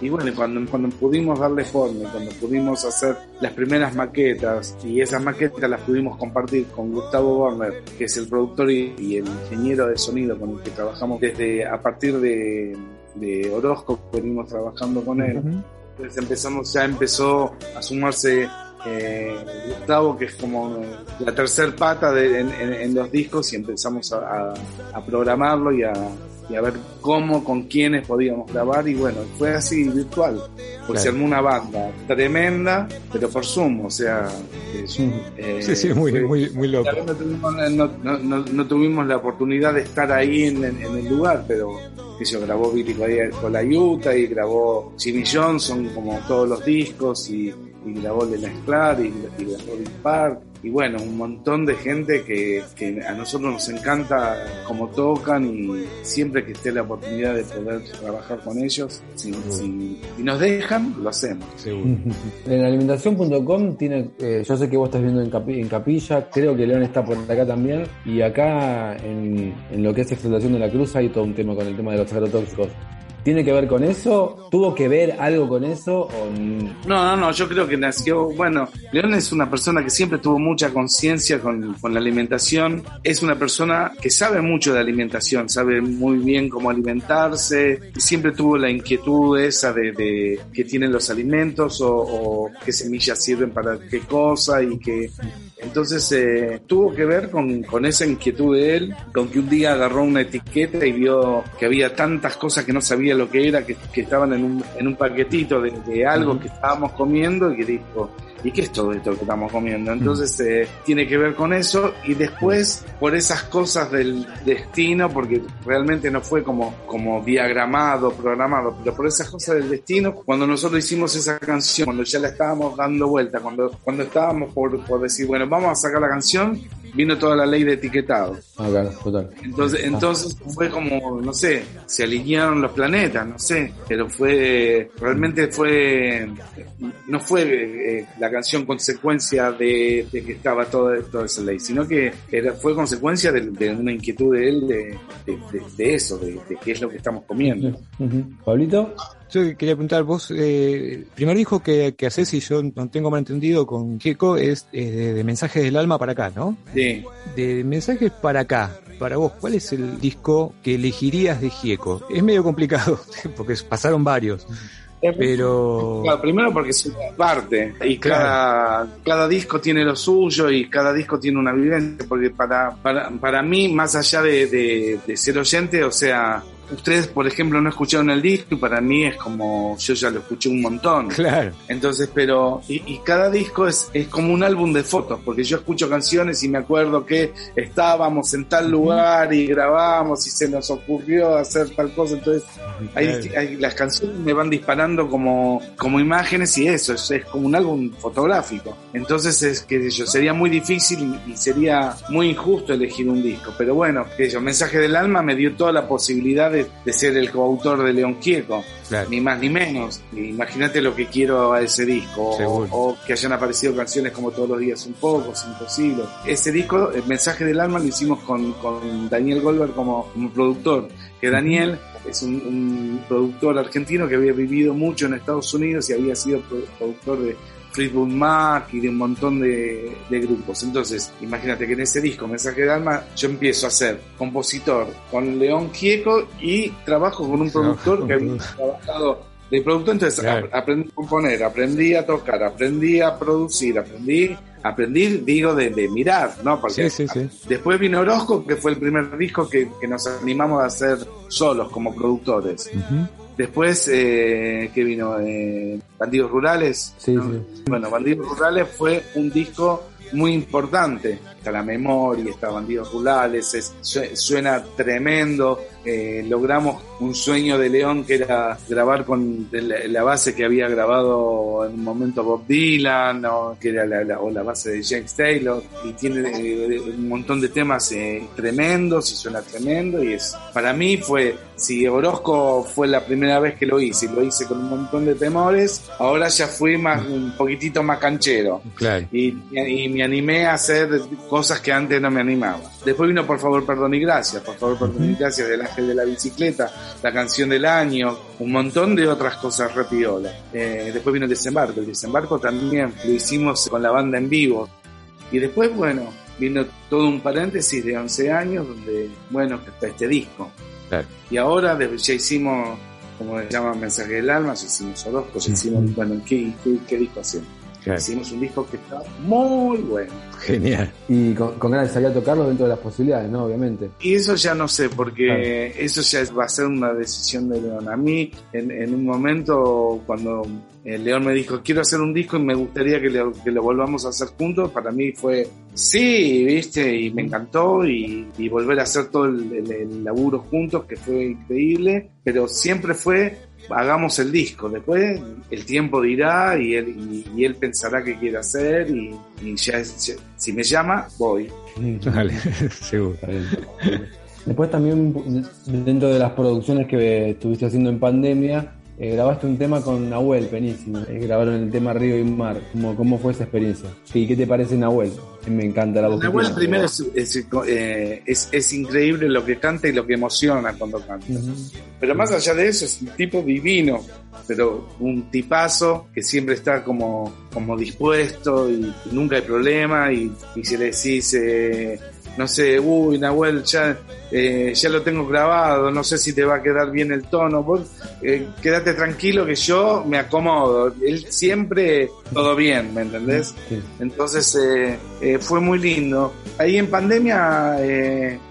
y bueno, cuando, cuando pudimos darle forma, cuando pudimos hacer las primeras maquetas y esas maquetas las pudimos compartir con Gustavo Warner, que es el productor y, y el ingeniero de sonido con el que trabajamos desde a partir de, de Orozco, venimos trabajando con él. Entonces empezamos, ya empezó a sumarse eh, Gustavo, que es como la tercer pata de- en, en- en los discos, y empezamos a, a- a programarlo y a, y a ver cómo, con quiénes podíamos grabar, y bueno, fue así virtual, porque se armó una banda tremenda, pero por Zoom, o sea, eh,
Sí, sí, muy,
fue-
muy, muy loco.
No tuvimos, no, no- no- tuvimos la oportunidad de estar ahí en, el lugar, pero sé yo, grabó Billy con la Utah y grabó Jimmy Johnson como todos los discos y, y grabó Lena Sklar y, y grabó Bill Park y bueno, un montón de gente que, que a nosotros nos encanta cómo tocan y siempre que esté la oportunidad de poder trabajar con ellos, si, si- si nos dejan, lo hacemos.
Seguro.
En alimentación.com tiene, eh, yo sé que vos estás viendo en, Capi- en Capilla, creo que León está por acá también, y acá en, en lo que es explotación de la cruz hay todo un tema con el tema de los agrotóxicos. ¿Tiene que ver con eso? ¿Tuvo que ver algo con eso? O...
No, no, no, yo creo que nació, bueno, León es una persona que siempre tuvo mucha conciencia con, con la alimentación, es una persona que sabe mucho de alimentación, sabe muy bien cómo alimentarse, siempre tuvo la inquietud esa de, de que tienen los alimentos o, o qué semillas sirven para qué cosa y que entonces eh, tuvo que ver con, con esa inquietud de él, con que un día agarró una etiqueta y vio que había tantas cosas que no sabía lo que era, que, que estaban en un, en un paquetito de, de algo que estábamos comiendo y que dijo, ¿y qué es todo esto que estamos comiendo? Entonces eh, tiene que ver con eso y después por esas cosas del destino, porque realmente no fue como, como diagramado, programado, pero por esas cosas del destino, cuando nosotros hicimos esa canción, cuando ya la estábamos dando vuelta, cuando, cuando estábamos por, por decir, bueno, vamos a sacar la canción, vino toda la ley de etiquetado.
Ah, claro, total.
Entonces, entonces fue como, no sé, se alinearon los planetas, no sé, pero fue, realmente fue, no fue eh, la canción consecuencia de, de que estaba toda, toda esa ley, sino que era, fue consecuencia de, de una inquietud de él de, de, eso, de, qué es lo que estamos comiendo.
Pablito,
Yo quería preguntar, vos, eh, primer disco que, que haces, y yo no tengo mal entendido con Gieco, es eh, de, de Mensajes del Alma para acá, ¿no?
Sí.
De Mensajes para acá, para vos, ¿cuál es el disco que elegirías de Gieco? Es medio complicado, porque pasaron varios, pero...
Claro, primero porque es una parte y cada, cada disco tiene lo suyo y cada disco tiene una vivencia, porque para, para, para mí, más allá de, de, de ser oyente, o sea, ustedes, por ejemplo, no escucharon el disco y para mí es como, yo ya lo escuché un montón.
Claro,
Entonces, pero, y, y cada disco es, es como un álbum de fotos, porque yo escucho canciones y me acuerdo que estábamos en tal lugar y grabamos y se nos ocurrió hacer tal cosa, entonces hay, hay- las canciones me van disparando como, como imágenes y eso, es, es como un álbum fotográfico. Entonces es que yo, sería muy difícil y, y sería muy injusto elegir un disco, pero bueno, que yo, Mensaje del Alma me dio toda la posibilidad de, de ser el coautor de León Quieco
claro.
ni más ni menos. Imagínate lo que quiero a ese disco. O, o que hayan aparecido canciones como Todos los días un poco, Sin Imposible. Ese disco, El mensaje del alma, lo hicimos con, con Daniel Goldberg como, como productor. Que Daniel es un, un productor argentino que había vivido mucho en Estados Unidos y había sido pro- productor de Fleetwood Mac y de un montón de, de grupos. Entonces, imagínate que en ese disco, Mensaje del Alma, yo empiezo a ser compositor con León Quieco y trabajo con un productor que había trabajado de productor. Entonces,
Claro.
ap- aprendí a componer, aprendí a tocar, aprendí a producir, aprendí, aprendí, digo, de, de mirar, ¿no? Porque
Sí, sí, sí.
Después vino Orozco, que fue el primer disco que, que nos animamos a hacer solos como productores.
Ujú.
Después, eh, que vino? Eh, Bandidos Rurales.
Sí,
¿no?
sí.
Bueno, Bandidos Rurales fue un disco muy importante. Está la memoria, está Bandidos Rurales, es- su- suena tremendo. Eh, logramos un sueño de León que era grabar con la, la base que había grabado en un momento Bob Dylan, o, que era la, la- o la base de James Taylor, y tiene eh, un montón de temas eh, tremendos y suena tremendo. Y es para mí fue, si Orozco fue la primera vez que lo hice, y lo hice con un montón de temores, ahora ya fui más, un poquitito más canchero
Claro.
y, y me animé a hacer cosas que antes no me animaba. Después vino Por favor, perdón y gracias, Por favor, perdón y gracias del Ángel de la Bicicleta, la canción del año, un montón de otras cosas repiola. Eh, después vino el desembarco, el desembarco también lo hicimos con la banda en vivo. Y después, bueno, vino todo un paréntesis de 11 años donde, bueno, está este disco.
Claro.
Y ahora ya hicimos, como se llama Mensaje del Alma, ya hicimos Orozco, ya hicimos, bueno, ¿qué, qué, qué disco hacemos?
Claro.
Hicimos un disco que está muy bueno.
Genial.
Y con, con ganas de salir a tocarlo dentro de las posibilidades, ¿no? Obviamente.
Y eso ya no sé, porque eso ya va a ser una decisión de León. A mí, en, en un momento, cuando el León me dijo, quiero hacer un disco y me gustaría que lo, que lo volvamos a hacer juntos, para mí fue, sí, viste, y me encantó, y, y volver a hacer todo el, el- el laburo juntos, que fue increíble, pero siempre fue, hagamos el disco, después el tiempo dirá y él, y, y él pensará qué quiere hacer, y, y ya, ya- si me llama, voy.
Vale, seguro.
Está bien. Después también dentro de las producciones que estuviste haciendo en pandemia, eh, grabaste un tema con Nahuel Penísimo. Eh, grabaron el tema Río y Mar. ¿Cómo, cómo fue esa experiencia? ¿Y qué te parece Nahuel? Me encanta la voz.
Nahuel primero es, es, eh, es- es increíble lo que canta y lo que emociona cuando canta. Pero más allá de eso, es un tipo divino, pero un tipazo que siempre está como, como dispuesto y nunca hay problema. Y, y si le decís, eh, no sé, uy, Nahuel, ya, eh, ya lo tengo grabado, no sé si te va a quedar bien el tono, vos eh, quédate tranquilo que yo me acomodo. Él siempre todo bien, ¿me entendés?
Sí.
Entonces eh, fue muy lindo. Ahí en pandemia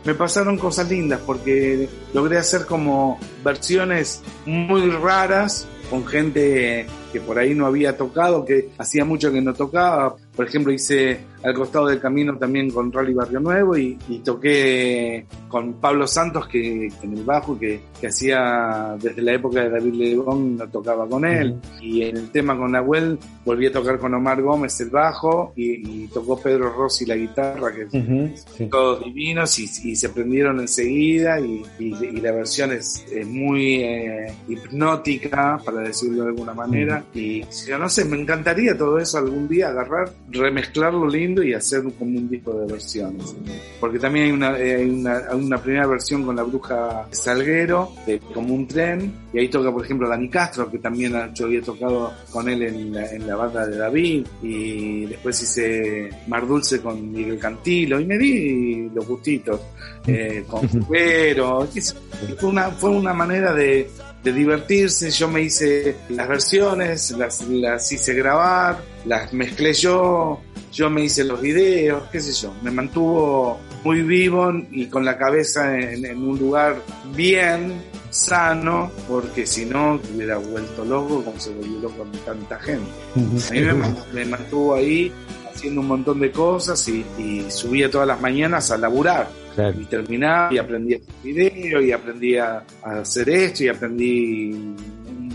me pasaron cosas lindas porque logré hacer como versiones muy raras con gente que por ahí no había tocado, que hacía mucho que no tocaba. Por ejemplo, hice al costado del camino también con Rally Barrio Nuevo y, y toqué con Pablo Santos que, que en el bajo que, que hacía desde la época de David Lebón no tocaba con él y en el tema con Nahuel volví a tocar con Omar Gómez el bajo y, y tocó Pedro Rossi la guitarra que
Ujú, sí.
todos divinos y, y se prendieron enseguida y, y- y la versión es, es muy eh, hipnótica, para decirlo de alguna manera. Y yo no sé, me encantaría todo eso algún día agarrar, remezclarlo lindo y hacer como un disco de versiones. Porque también hay una, hay una, una primera versión con la bruja Salguero, de como un tren, y ahí toca, por ejemplo, Dani Castro, que también yo había tocado con él en la, en la banda de David, y después hice Mar Dulce con Miguel Cantilo, y me di los gustitos, eh, con Pero, fue una, fue una manera de, de divertirse, yo me hice las versiones, las, las hice grabar, las mezclé yo, yo me hice los videos, qué sé yo, me mantuvo muy vivo y con la cabeza en, en un lugar bien, sano, porque si no hubiera vuelto loco como se volvió loco con tanta gente. A mí me, man- me mantuvo ahí haciendo un montón de cosas y, y subía todas las mañanas a laburar
Claro.
y terminaba y aprendí a hacer video y aprendí a, a hacer esto y aprendí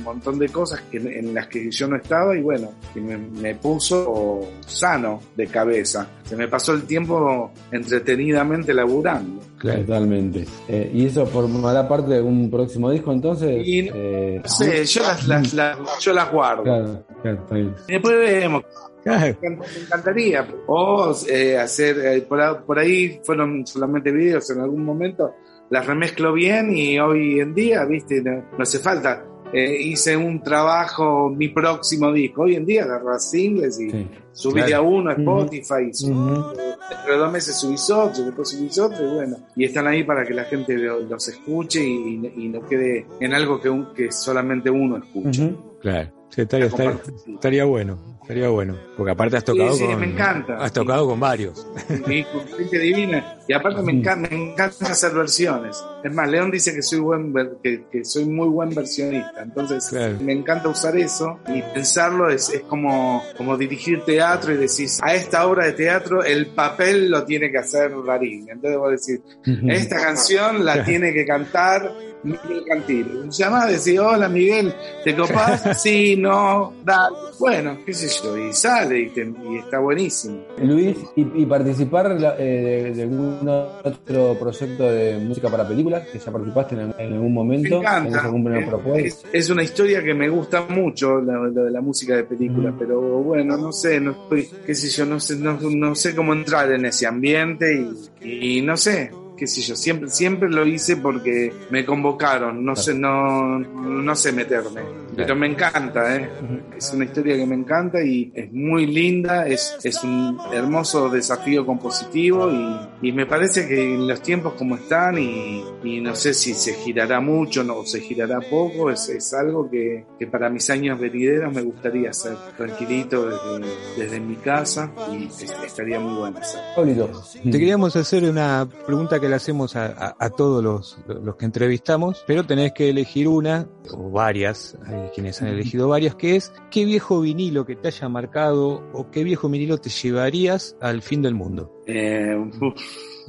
montón de cosas que, en las que yo no estaba y bueno, y me, me puso sano de cabeza. Se me pasó el tiempo entretenidamente laburando.
Totalmente. Eh, ¿Y eso formará parte de algún próximo disco entonces?
Y-
Eh,
No sé, yo las, las- las- yo las guardo.
Claro, claro, está bien.
Y después.
Claro.
Me encantaría. O eh, hacer, eh, por, por ahí fueron solamente videos en algún momento, las remezclo bien y hoy en día, viste, no, no hace falta. Eh, hice un trabajo, mi próximo disco. Hoy en día agarras singles y
Sí.
subí de a uno a. Spotify, subí-
Ujú.
dentro de dos meses subís otro, después subís otro y bueno. Y están ahí para que la gente lo- los escuche y, y no quede en algo que, un- que solamente uno escuche.
Claro. Sí, estaría, estaría, estaría bueno, estaría bueno. Porque aparte has tocado
Sí, sí,
con.
me encanta.
Has tocado con varios.
y con gente divina. Y aparte me encanta, me encanta hacer versiones. Es más, León dice que soy buen que, que soy muy buen versionista. Entonces
Claro.
me encanta usar eso y pensarlo es, es como, como dirigir teatro y decís, a esta obra de teatro el papel lo tiene que hacer Darín. Entonces vos decís, esta canción la tiene que cantar Miguel Cantil. Llamás, decís, hola Miguel, ¿te copás? sí, no, dale. Bueno, qué sé yo, y sale y, te- y está buenísimo.
Luis, ¿y, y participar eh, de, algún otro proyecto de música para películas que ya participaste en, en algún
Me
momento? ¿Tenés
encanta.
algún
Es, es una historia que me gusta mucho, lo, de la música de película,
Mm.
pero bueno, no sé, no estoy, qué sé yo, no sé, no, no sé cómo entrar en ese ambiente y, y no sé, qué sé yo, siempre, siempre lo hice porque me convocaron, no sé, no, no sé meterme, pero me encanta, ¿eh? es una historia que me encanta y es muy linda, es, es un hermoso desafío compositivo y, y me parece que en los tiempos como están y, y no sé si se girará mucho no, o se girará poco, es, es algo que, que para mis años venideros me gustaría hacer tranquilito desde, desde mi casa y es- estaría muy bueno hacer.
Pablito.
Te queríamos hacer una pregunta que le hacemos a, a- a todos los, los que entrevistamos, pero tenés que elegir una, o varias, hay quienes han elegido varias, que es ¿qué viejo vinilo que te haya marcado o qué viejo vinilo te llevarías al fin del mundo?
Eh,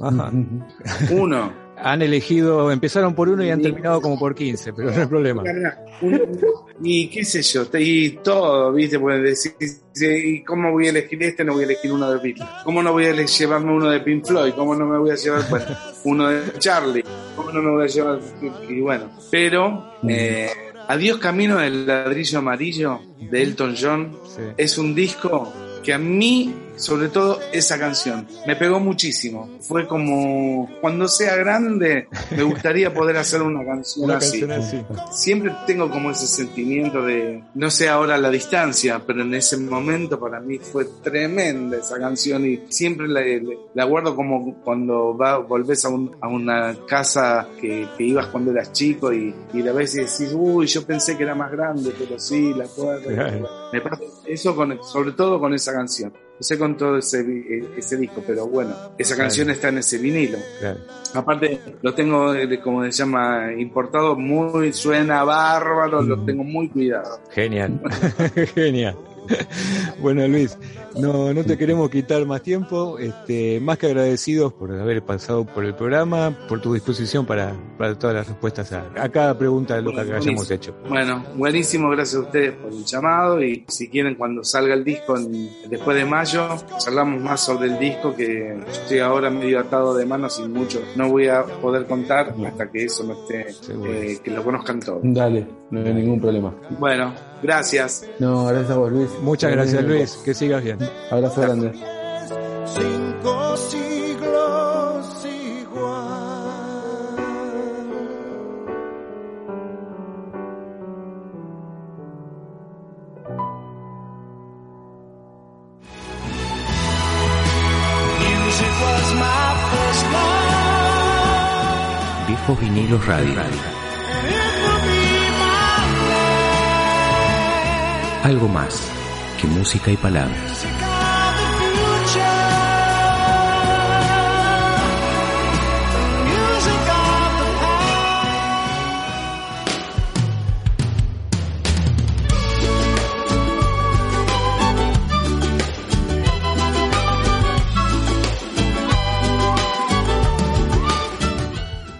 Ajá.
uno.
Han elegido, empezaron por uno y han terminado como por 15, pero no hay problema.
Y qué sé yo, y todo, ¿viste? Puedes decir, ¿y cómo voy a elegir este? No voy a elegir uno de Beatles. ¿Cómo no voy a llevarme uno de Pink Floyd? ¿Cómo no me voy a llevar bueno, uno de Charlie? ¿Cómo no me voy a llevar? Y bueno, pero eh, Adiós Camino del Ladrillo Amarillo de Elton John
Sí.
es un disco que a mí, sobre todo esa canción, me pegó muchísimo. Fue como, cuando sea grande, me gustaría poder hacer una canción
Una
así.
canción así.
Siempre tengo como ese sentimiento de, no sé ahora la distancia, pero en ese momento para mí fue tremenda esa canción y siempre la, la guardo como cuando va, volvés a, un- a una casa que, que ibas cuando eras chico y, y la ves y decís, uy, yo pensé que era más grande, pero sí, la.
Claro.
Me pasa eso con, sobre todo con esa canción. Sé con todo ese, vi- ese disco, pero bueno, esa canción está en ese vinilo.
Claro.
Aparte, lo tengo, de- como se llama, importado muy, suena bárbaro, lo tengo muy cuidado.
Genial, genial. Bueno Luis, no, no te queremos quitar más tiempo, este, más que agradecidos por haber pasado por el programa, por tu disposición para, para todas las respuestas a, a cada pregunta loca que hayamos hecho.
Bueno, buenísimo, gracias a ustedes por el llamado y si quieren cuando salga el disco en- después de mayo, charlamos más sobre el disco que estoy ahora medio atado de manos y mucho no voy a poder contar hasta que eso no esté, eh, que lo conozcan todos.
Dale, no hay ningún problema.
Bueno, gracias.
No, gracias a vos, Luis.
Muchas gracias Luis, que sigas bien.
Abrazo grande.
Cinco siglos igual.
Viejos vinilos radio. Algo más que música y palabras.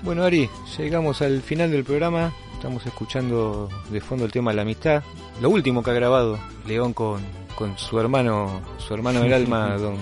Bueno Ari, llegamos al final del programa, estamos escuchando de fondo el tema de la amistad, lo último que ha grabado León con, con su hermano, su hermano del alma, don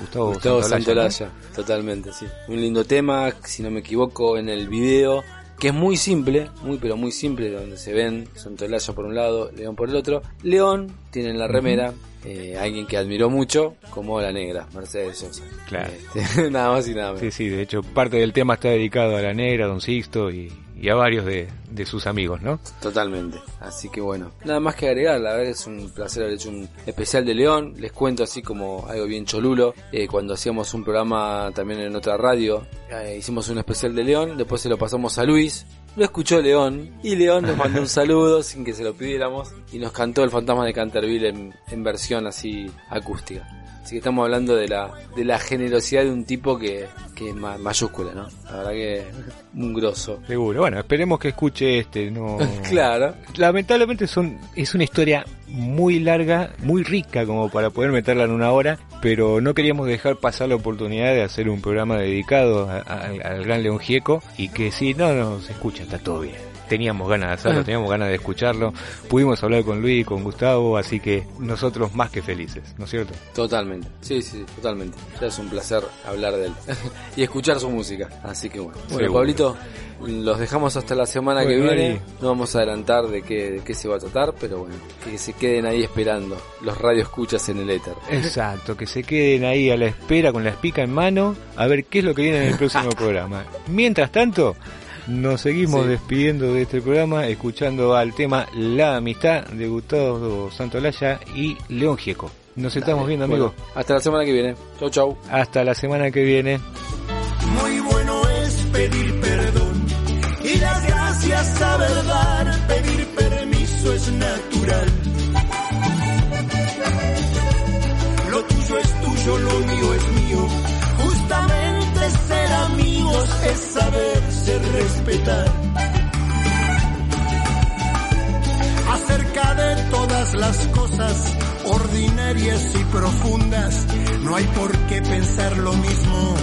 Gustavo,
Gustavo
Santolaya,
Santolaya, totalmente, sí. Un lindo tema, si no me equivoco, en el video, que es muy simple, muy pero muy simple, donde se ven Santolaya por un lado, León por el otro. León tiene en la remera eh, alguien que admiró mucho, como la negra, Mercedes Sosa.
Claro.
Este, nada más y nada menos.
Sí, sí, de hecho parte del tema está dedicado a la negra, don Sixto y, y a varios de, de sus amigos, ¿no?
Totalmente. Así que bueno, nada más que agregar. La verdad es un placer haber hecho un especial de León. Les cuento así como algo bien cholulo. Eh, cuando hacíamos un programa también en otra radio, eh, hicimos un especial de León. Después se lo pasamos a Luis. Lo escuchó León y León nos mandó un saludo sin que se lo pidiéramos y nos cantó el fantasma de Canterville en, en versión así acústica. Así que estamos hablando de la, de la generosidad de un tipo que, que es ma- mayúscula, ¿no? La verdad que un grosso.
Seguro. Bueno, esperemos que escuche este, no.
Claro.
Lamentablemente son es una historia muy larga, muy rica como para poder meterla en una hora, pero no queríamos dejar pasar la oportunidad de hacer un programa dedicado a- a- al gran León Gieco y que si no nos escucha está todo bien. Teníamos ganas de hacerlo, teníamos ganas de escucharlo, pudimos hablar con Luis, con Gustavo, así que nosotros más que felices, ¿no es cierto?
Totalmente, sí, sí, totalmente. Ya es un placer hablar de él y escuchar su música. Así que bueno. Bueno,
Seguro.
Pablito, los dejamos hasta la semana que viene.
ahí.
No vamos a adelantar de qué, de qué se va a tratar, pero bueno, que se queden ahí esperando los radioescuchas en el éter.
Exacto, que se queden ahí a la espera con la espica en mano a ver qué es lo que viene en el próximo programa. Mientras tanto, nos seguimos
Sí.
despidiendo de este programa escuchando al tema La Amistad de Gustavo Santolaya y León Gieco. Nos estamos viendo, amigos.
Bueno, hasta la semana que viene. Chau, chau.
Hasta la semana que viene.
Muy bueno es pedir perdón y las gracias saber dar. Pedir permiso es natural. Lo tuyo es tuyo, lo mío es mío. Justamente ser amigos es saberse respetar. Acerca de todas las cosas ordinarias y profundas, no hay por qué pensar lo mismo.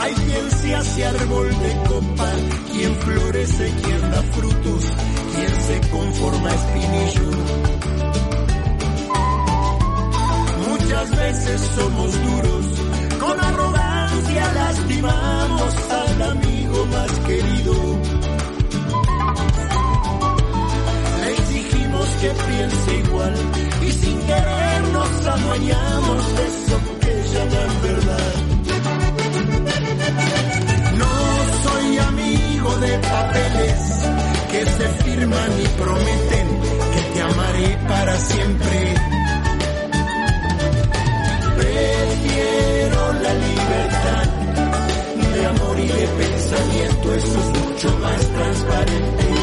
Hay quien se hace árbol de copa, quien florece, quien da frutos, quien se conforma espinillo. Muchas veces somos duros, con arrogancia lastimamos al amigo más querido. Le exigimos que piense igual y sin querer nos adueñamos de eso que llaman verdad. No soy amigo de papeles que se firman y prometen que te amaré para siempre. Prefiero la libertad de amor y de pensamiento, eso es mucho más transparente.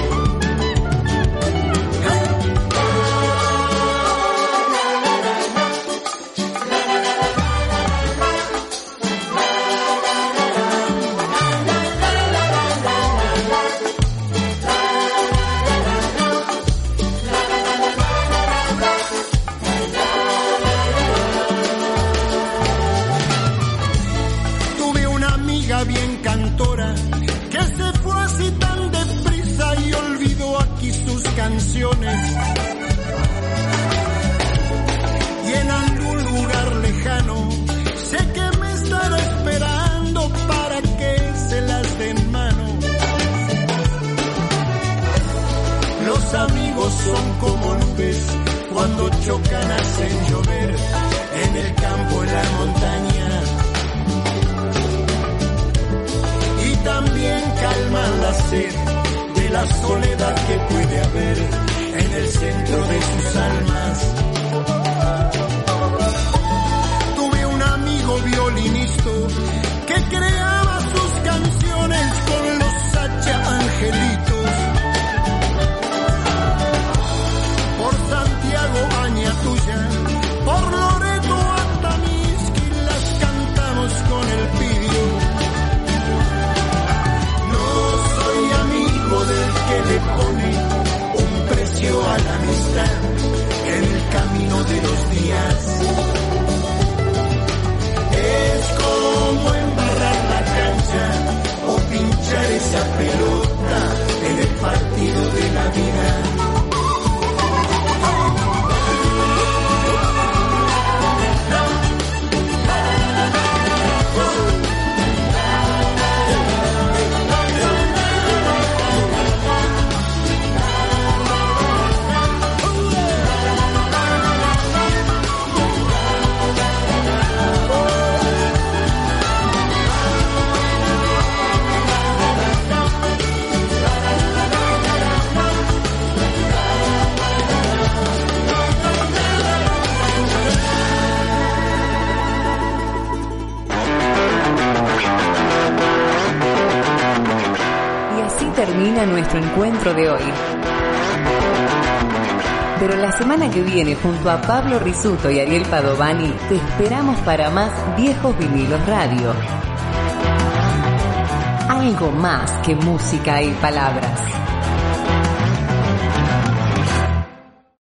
nuestro encuentro de hoy. Pero la semana que viene, junto a Pablo Risuto y Ariel Padovani, te esperamos para más Viejos Vinilos Radio. Algo más que música y palabras.